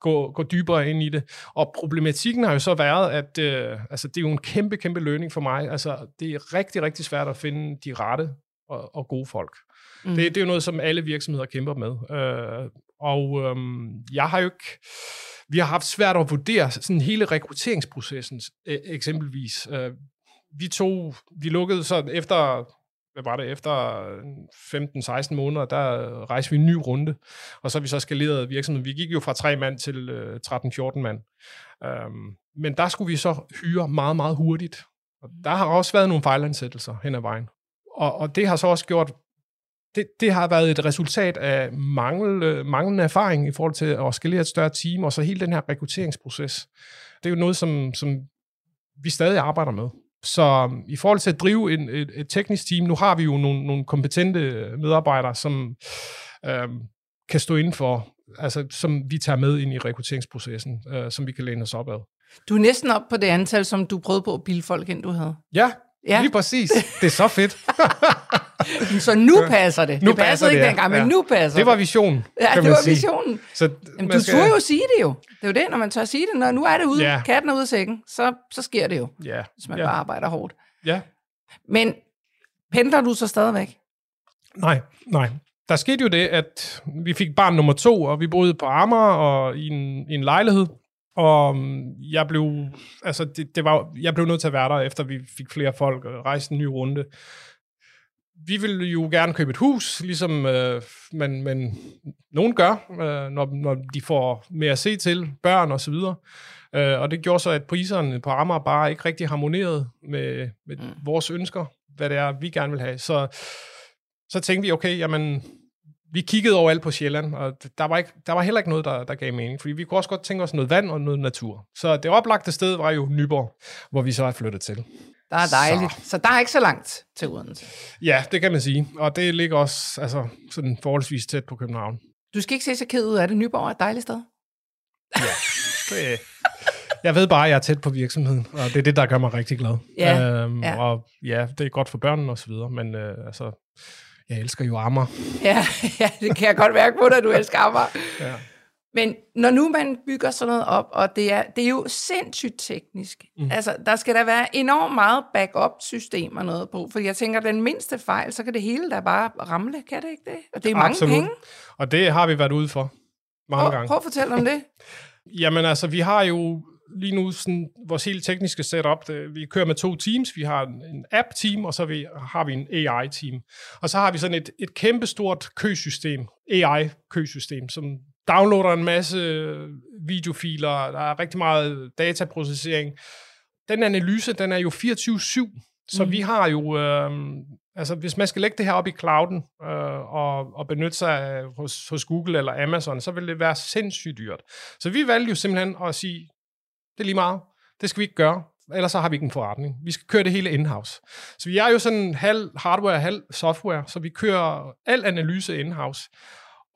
S3: gå, gå dybere ind i det. Og problematikken har jo så været, at øh, altså, det er jo en kæmpe, kæmpe learning for mig. Altså, det er rigtig, rigtig svært at finde de rette og, og gode folk. Mm. Det, det er jo noget, som alle virksomheder kæmper med. Øh, og øhm, jeg har jo ikke... Vi har haft svært at vurdere sådan hele rekrutteringsprocessen, øh, eksempelvis. Øh, vi tog, vi lukkede så efter, hvad var det, efter øh, 15-16 måneder, der øh, rejste vi en ny runde, og så har vi så skaleret virksomheden. Vi gik jo fra tre mand til øh, 13-14 mand. Um, men der skulle vi så hyre meget, meget hurtigt. Og der har også været nogle fejlansættelser hen ad vejen. Og, og det har så også gjort, det, det har været et resultat af mangel, øh, manglende erfaring i forhold til at skalere et større team, og så hele den her rekrutteringsproces. Det er jo noget, som, som vi stadig arbejder med. Så i forhold til at drive en, et, et teknisk team, nu har vi jo nogle, nogle kompetente medarbejdere, som øhm, kan stå inden for, altså som vi tager med ind i rekrutteringsprocessen, øh, som vi kan læne os op ad.
S2: Du er næsten op på det antal, som du prøvede på at bilde folk ind, du havde.
S3: Ja, ja. lige præcis. Det er så fedt.
S2: så nu passer det. Nu det passer ikke det, dengang, men ja. nu passer
S3: det. var visionen,
S2: Ja, det var sige. visionen. Så Jamen, du skal... turde jo sige det jo. Det er jo det, når man tør sige det. Når nu er det ude, ja. katten er ude af sækken, så, så sker det jo. Ja. Hvis man ja. bare arbejder hårdt.
S3: Ja.
S2: Men pendler du så stadigvæk?
S3: Nej, nej. Der skete jo det, at vi fik barn nummer to, og vi boede på Amager og i en, i en lejlighed. Og mm, jeg blev, altså det, det var, jeg blev nødt til at være der, efter vi fik flere folk og rejste en ny runde vi vil jo gerne købe et hus, ligesom øh, man, man, nogen gør, øh, når, når de får mere at se til, børn og så videre. Øh, og det gjorde så, at priserne på Amager bare ikke rigtig harmonerede med, med mm. vores ønsker, hvad det er, vi gerne vil have. Så, så tænkte vi, okay, jamen, vi kiggede overalt på Sjælland, og der var, ikke, der var heller ikke noget, der, der gav mening, fordi vi kunne også godt tænke os noget vand og noget natur. Så det oplagte sted var jo Nyborg, hvor vi så er flyttet til.
S2: Der er dejligt. Så. så der er ikke så langt til Odense.
S3: Ja, det kan man sige. Og det ligger også altså, sådan forholdsvis tæt på København.
S2: Du skal ikke se så ked ud af det. Nyborg er et dejligt sted.
S3: Ja, det, jeg ved bare, at jeg er tæt på virksomheden, og det er det, der gør mig rigtig glad.
S2: Ja, øhm,
S3: ja. Og ja, det er godt for børnene og så videre, men øh, altså, jeg elsker jo Amager.
S2: Ja, ja, det kan jeg godt mærke på dig, at du elsker Amager. ja. Men når nu man bygger sådan noget op, og det er, det er jo sindssygt teknisk, mm. altså der skal der være enormt meget backup-system og noget på, for jeg tænker, den mindste fejl, så kan det hele da bare ramle, kan det ikke det? Og det er mange Absolut. penge.
S3: Og det har vi været ude for mange
S2: prøv,
S3: gange.
S2: Prøv at fortælle om det.
S3: Jamen altså, vi har jo lige nu sådan, vores hele tekniske setup, det, vi kører med to teams. Vi har en app-team, og så har vi, har vi en AI-team. Og så har vi sådan et, et kæmpestort køsystem, AI-køsystem, som downloader en masse videofiler, der er rigtig meget dataprocessering. Den analyse, den er jo 24-7, så mm. vi har jo, øh, altså hvis man skal lægge det her op i clouden øh, og, og benytte sig af, hos, hos Google eller Amazon, så vil det være sindssygt dyrt. Så vi valgte jo simpelthen at sige, det er lige meget, det skal vi ikke gøre, ellers så har vi ikke en forretning. Vi skal køre det hele in-house. Så vi er jo sådan halv hardware, halv software, så vi kører al analyse in-house.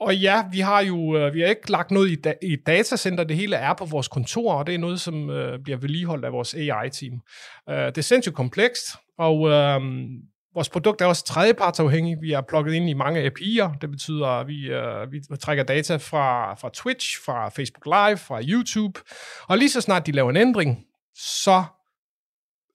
S3: Og ja, vi har jo øh, vi har ikke lagt noget i, da, i datacenter. Det hele er på vores kontor, og det er noget, som øh, bliver vedligeholdt af vores AI-team. Øh, det er sindssygt komplekst, og øh, vores produkt er også tredjepartsafhængig. Vi er plukket ind i mange API'er. Det betyder, at vi, øh, vi trækker data fra, fra Twitch, fra Facebook Live, fra YouTube. Og lige så snart de laver en ændring, så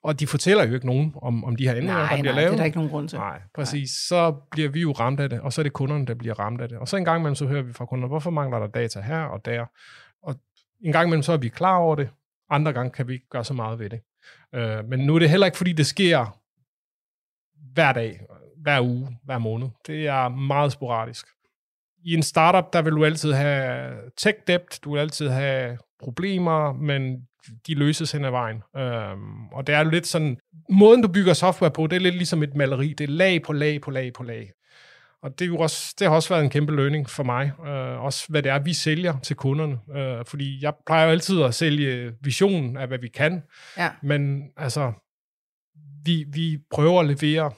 S3: og de fortæller jo ikke nogen om, om de her ændringer,
S2: nej,
S3: der bliver
S2: nej,
S3: lavet.
S2: det er der ikke nogen grund til.
S3: Nej, præcis. Nej. Så bliver vi jo ramt af det, og så er det kunderne, der bliver ramt af det. Og så en gang imellem, så hører vi fra kunderne, hvorfor mangler der data her og der? Og en gang imellem, så er vi klar over det. Andre gange kan vi ikke gøre så meget ved det. Uh, men nu er det heller ikke, fordi det sker hver dag, hver uge, hver måned. Det er meget sporadisk. I en startup, der vil du altid have tech debt, du vil altid have problemer, men de løses hen ad vejen. Øhm, og det er jo lidt sådan, måden du bygger software på, det er lidt ligesom et maleri. Det er lag på lag på lag på lag. Og det, er jo også, det har også været en kæmpe learning for mig. Øh, også hvad det er, vi sælger til kunderne. Øh, fordi jeg plejer jo altid at sælge visionen af, hvad vi kan.
S2: Ja.
S3: Men altså, vi, vi prøver at levere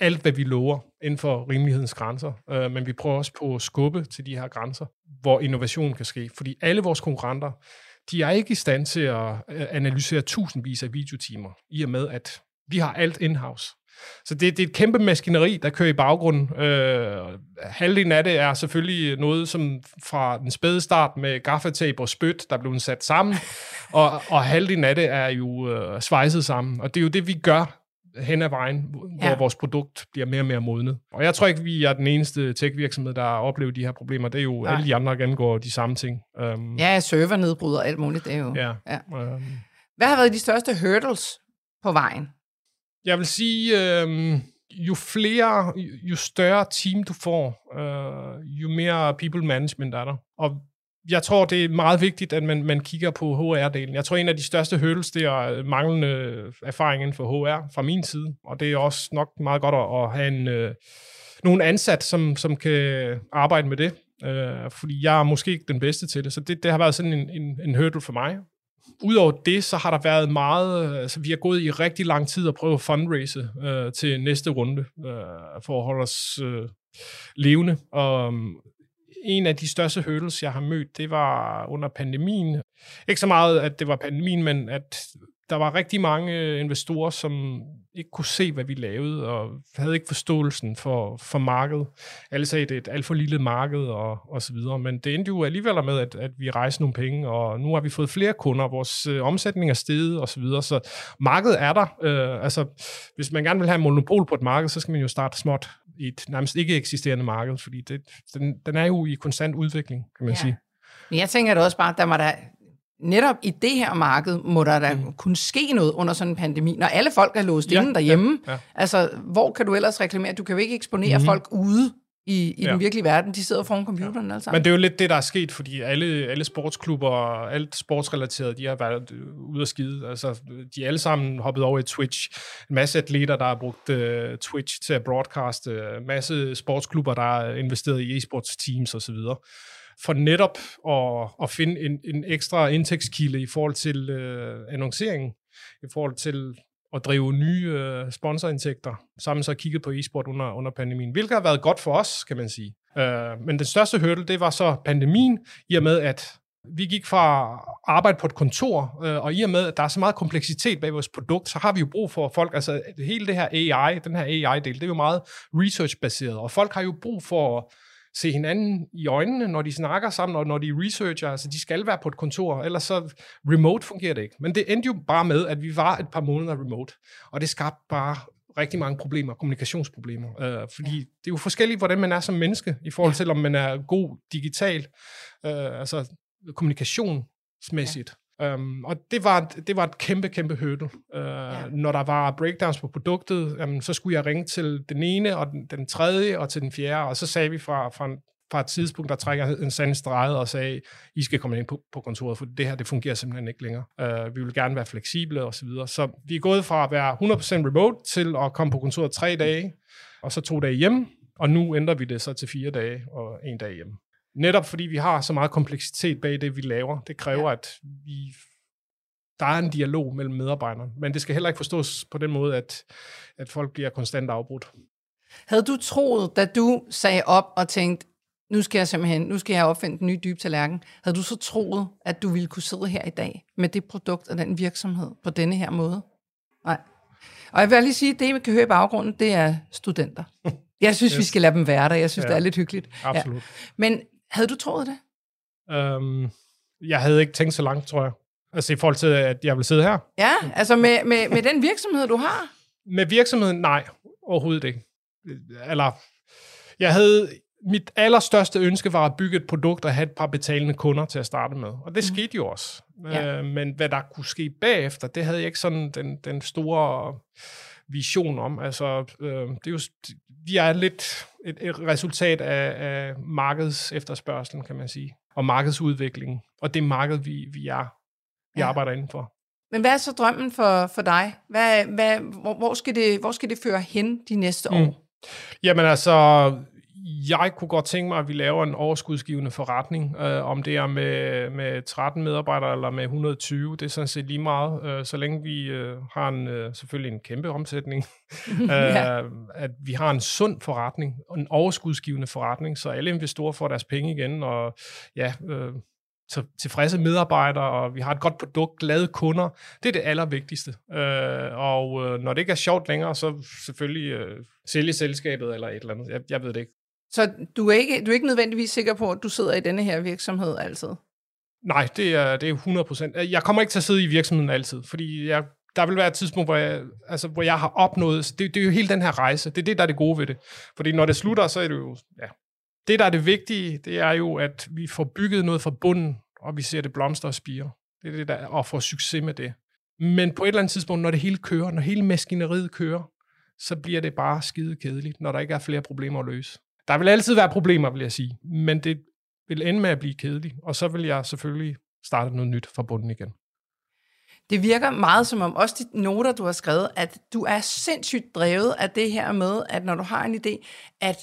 S3: alt, hvad vi lover inden for rimelighedens grænser. Øh, men vi prøver også på at skubbe til de her grænser, hvor innovation kan ske. Fordi alle vores konkurrenter, de er ikke i stand til at øh, analysere tusindvis af videotimer, i og med, at vi har alt in-house. Så det, det er et kæmpe maskineri, der kører i baggrunden. Øh, halvdelen af det er selvfølgelig noget, som fra den spæde start med gaffatape og spyt, der blev sat sammen, og, og halvdelen af det er jo øh, svejset sammen. Og det er jo det, vi gør hen ad vejen, hvor ja. vores produkt bliver mere og mere modnet. Og jeg tror ikke, vi er den eneste tech-virksomhed, der oplever de her problemer. Det er jo Nej. alle de andre, der gengår de samme ting.
S2: Um, ja, servernedbrud og alt muligt, det er jo...
S3: Ja. ja. Um,
S2: Hvad har været de største hurdles på vejen?
S3: Jeg vil sige, øh, jo flere, jo større team du får, øh, jo mere people management er der. Og jeg tror, det er meget vigtigt, at man, man kigger på HR-delen. Jeg tror, en af de største hurdles, det er øh, manglende øh, erfaring inden for HR fra min side. Og det er også nok meget godt at, at have en, øh, nogen ansat, som, som kan arbejde med det. Øh, fordi jeg er måske ikke den bedste til det. Så det, det har været sådan en, en, en hurdle for mig. Udover det, så har der været meget, øh, altså vi har gået i rigtig lang tid at prøve at fundraise øh, til næste runde, øh, for at holde os øh, levende. Og øhm, en af de største hurdles, jeg har mødt, det var under pandemien. Ikke så meget, at det var pandemien, men at der var rigtig mange øh, investorer, som ikke kunne se, hvad vi lavede, og havde ikke forståelsen for, for markedet. Alle sagde, at det er et alt for lille marked, og, og så videre. Men det endte jo alligevel med, at, at vi rejste nogle penge, og nu har vi fået flere kunder, vores øh, omsætning er steget, og så videre. Så markedet er der. Øh, altså, hvis man gerne vil have monopol på et marked, så skal man jo starte småt i et nærmest ikke eksisterende marked, fordi det, den, den er jo i konstant udvikling, kan man ja. sige.
S2: Men jeg tænker da også bare, der må der netop i det her marked, må der da mm. kunne ske noget under sådan en pandemi, når alle folk er låst ja, inde derhjemme. Ja, ja. Altså, hvor kan du ellers reklamere? Du kan jo ikke eksponere mm. folk ude i, i ja. den virkelige verden. De sidder foran computeren ja. altså.
S3: Men det er jo lidt det, der er sket, fordi alle, alle sportsklubber og alt sportsrelateret, de har været ude at skide. Altså, de er alle sammen hoppet over i Twitch. En masse atleter, der har brugt uh, Twitch til at broadcaste. En masse sportsklubber, der har investeret i e-sports teams osv for netop at, at finde en, en ekstra indtægtskilde i forhold til øh, annonceringen, i forhold til at drive nye øh, sponsorindtægter, sammen så kigget på e-sport under, under pandemien, hvilket har været godt for os, kan man sige. Øh, men den største hurdle, det var så pandemien, i og med, at vi gik fra arbejde på et kontor, øh, og i og med, at der er så meget kompleksitet bag vores produkt, så har vi jo brug for folk, altså hele det her AI, den her AI-del, det er jo meget research-baseret, og folk har jo brug for se hinanden i øjnene, når de snakker sammen, og når de researcher. Altså, de skal være på et kontor, ellers så remote fungerer det ikke. Men det endte jo bare med, at vi var et par måneder remote, og det skabte bare rigtig mange problemer, kommunikationsproblemer. Øh, fordi det er jo forskelligt, hvordan man er som menneske, i forhold til, om man er god digital, øh, altså kommunikationsmæssigt. Um, og det var, det var et kæmpe, kæmpe hurdle. Uh, ja. Når der var breakdowns på produktet, um, så skulle jeg ringe til den ene, og den, den tredje, og til den fjerde, og så sagde vi fra, fra, fra et tidspunkt, der trækker en sand streget og sagde, I skal komme ind på, på kontoret, for det her, det fungerer simpelthen ikke længere. Uh, vi vil gerne være fleksible og så videre. Så vi er gået fra at være 100% remote til at komme på kontoret tre dage, og så to dage hjem, og nu ændrer vi det så til fire dage og en dag hjemme. Netop fordi vi har så meget kompleksitet bag det, vi laver. Det kræver, ja. at vi der er en dialog mellem medarbejderne, men det skal heller ikke forstås på den måde, at, at folk bliver konstant afbrudt.
S2: Havde du troet, da du sagde op og tænkte, nu skal jeg simpelthen, nu skal jeg opfinde en ny dyb tallerken, havde du så troet, at du ville kunne sidde her i dag med det produkt og den virksomhed på denne her måde? Nej. Og jeg vil lige sige, at det, vi kan høre i baggrunden, det er studenter. Jeg synes, yes. vi skal lade dem være der. Jeg synes, ja, det er lidt hyggeligt.
S3: Absolut. Ja.
S2: Men havde du troet det?
S3: Um, jeg havde ikke tænkt så langt, tror jeg. Altså i forhold til, at jeg vil sidde her.
S2: Ja, altså med, med, med den virksomhed, du har?
S3: Med virksomheden, nej. Overhovedet ikke. Eller, jeg havde, mit allerstørste ønske var at bygge et produkt og have et par betalende kunder til at starte med. Og det mm. skete jo også. Ja. Øh, men hvad der kunne ske bagefter, det havde jeg ikke sådan den, den store vision om. Altså, øh, det er jo, vi er lidt et, et resultat af, af markeds efterspørgselen, kan man sige, og markedsudviklingen. Og det marked, vi, vi er, vi ja. arbejder indenfor.
S2: Men hvad er så drømmen for, for dig? Hvad, hvad, hvor, hvor, skal det, hvor skal det føre hen de næste år? Mm.
S3: Jamen altså, jeg kunne godt tænke mig, at vi laver en overskudsgivende forretning. Øh, om det er med, med 13 medarbejdere eller med 120, det er sådan set lige meget. Øh, så længe vi øh, har en, øh, selvfølgelig en kæmpe omsætning, øh, ja. at vi har en sund forretning, en overskudsgivende forretning, så alle investorer får deres penge igen, og ja... Øh, tilfredse medarbejdere, og vi har et godt produkt, glade kunder. Det er det allervigtigste. Øh, og øh, når det ikke er sjovt længere, så selvfølgelig øh, sælge selskabet eller et eller andet. Jeg, jeg ved det ikke.
S2: Så du er, ikke, du er ikke nødvendigvis sikker på, at du sidder i denne her virksomhed altid?
S3: Nej, det er, det er 100%. Øh, jeg kommer ikke til at sidde i virksomheden altid, fordi jeg, der vil være et tidspunkt, hvor jeg, altså, hvor jeg har opnået... Altså, det, det er jo hele den her rejse. Det er det, der er det gode ved det. Fordi når det slutter, så er det jo... Ja. Det, der er det vigtige, det er jo, at vi får bygget noget fra bunden, og vi ser det blomstre og spire. Det er det, der, og får succes med det. Men på et eller andet tidspunkt, når det hele kører, når hele maskineriet kører, så bliver det bare skide kedeligt, når der ikke er flere problemer at løse. Der vil altid være problemer, vil jeg sige, men det vil ende med at blive kedeligt, og så vil jeg selvfølgelig starte noget nyt fra bunden igen.
S2: Det virker meget som om, også de noter, du har skrevet, at du er sindssygt drevet af det her med, at når du har en idé, at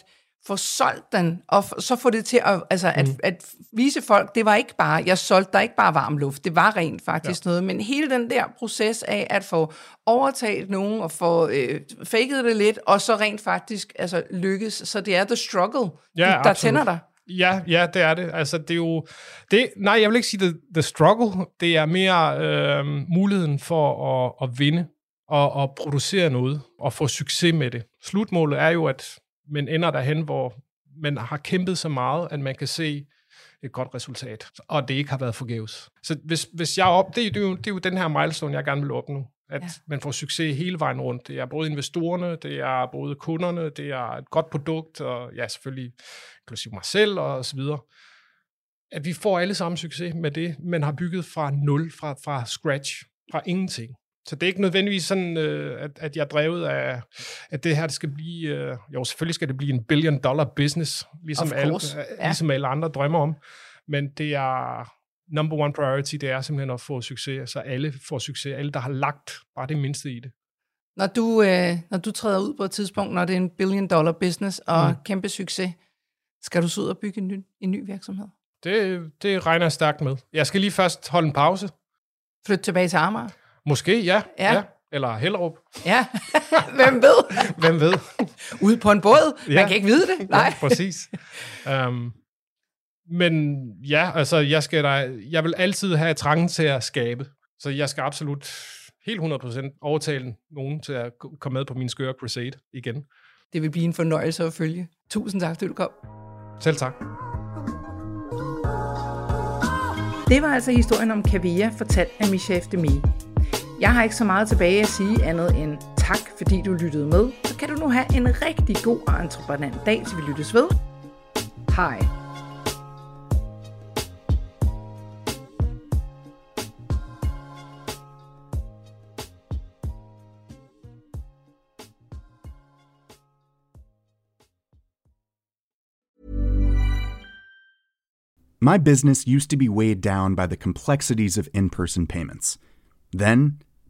S2: få solgt den, og så få det til at, altså, at, mm. at vise folk, det var ikke bare, jeg solgte der ikke bare varm luft, det var rent faktisk ja. noget, men hele den der proces af at få overtalt nogen og få øh, faked det lidt, og så rent faktisk altså, lykkes, så det er the struggle, ja, der absolut. tænder dig.
S3: Ja, ja, det er det. Altså, det er jo... Det, nej, jeg vil ikke sige the, the struggle. Det er mere øh, muligheden for at, at vinde og, og producere noget og få succes med det. Slutmålet er jo, at man ender derhen, hvor man har kæmpet så meget, at man kan se et godt resultat, og det ikke har været forgæves. Så hvis, hvis jeg op, det, det, er jo, det er jo den her milestone, jeg gerne vil opnå, at ja. man får succes hele vejen rundt. Det er både investorerne, det er både kunderne, det er et godt produkt, og ja, selvfølgelig inklusive mig selv og så videre. At vi får alle sammen succes med det, man har bygget fra nul, fra, fra scratch, fra ingenting. Så det er ikke nødvendigvis sådan, øh, at, at jeg er drevet af, at det her det skal blive, øh, jo selvfølgelig skal det blive en billion dollar business, ligesom, alle, øh, ja. ligesom alle andre drømmer om, men det er number one priority, det er simpelthen at få succes, så alle får succes, alle der har lagt bare det mindste i det.
S2: Når du, øh, når du træder ud på et tidspunkt, når det er en billion dollar business og mm. kæmpe succes, skal du så ud og bygge en ny, en ny virksomhed?
S3: Det, det regner jeg stærkt med. Jeg skal lige først holde en pause.
S2: Flytte tilbage til Amager?
S3: Måske, ja. ja. ja. Eller Hellerup.
S2: Ja, hvem ved?
S3: hvem ved?
S2: Ude på en båd? Ja. Man kan ikke vide det. Nej. Ja,
S3: præcis. Um, men ja, altså, jeg, skal da, jeg vil altid have trangen til at skabe. Så jeg skal absolut helt 100% overtale nogen til at komme med på min skøre crusade igen.
S2: Det vil blive en fornøjelse at følge. Tusind tak, fordi du kom.
S3: Selv tak.
S2: Det var altså historien om Kavia, fortalt af Michel Demi. Jeg har ikke så meget tilbage at sige andet end tak, fordi du lyttede med. Så kan du nu have en rigtig god og entreprenant dag, til vi lyttes ved. Hej.
S4: My business used to be weighed down by the complexities of in person payments. Then,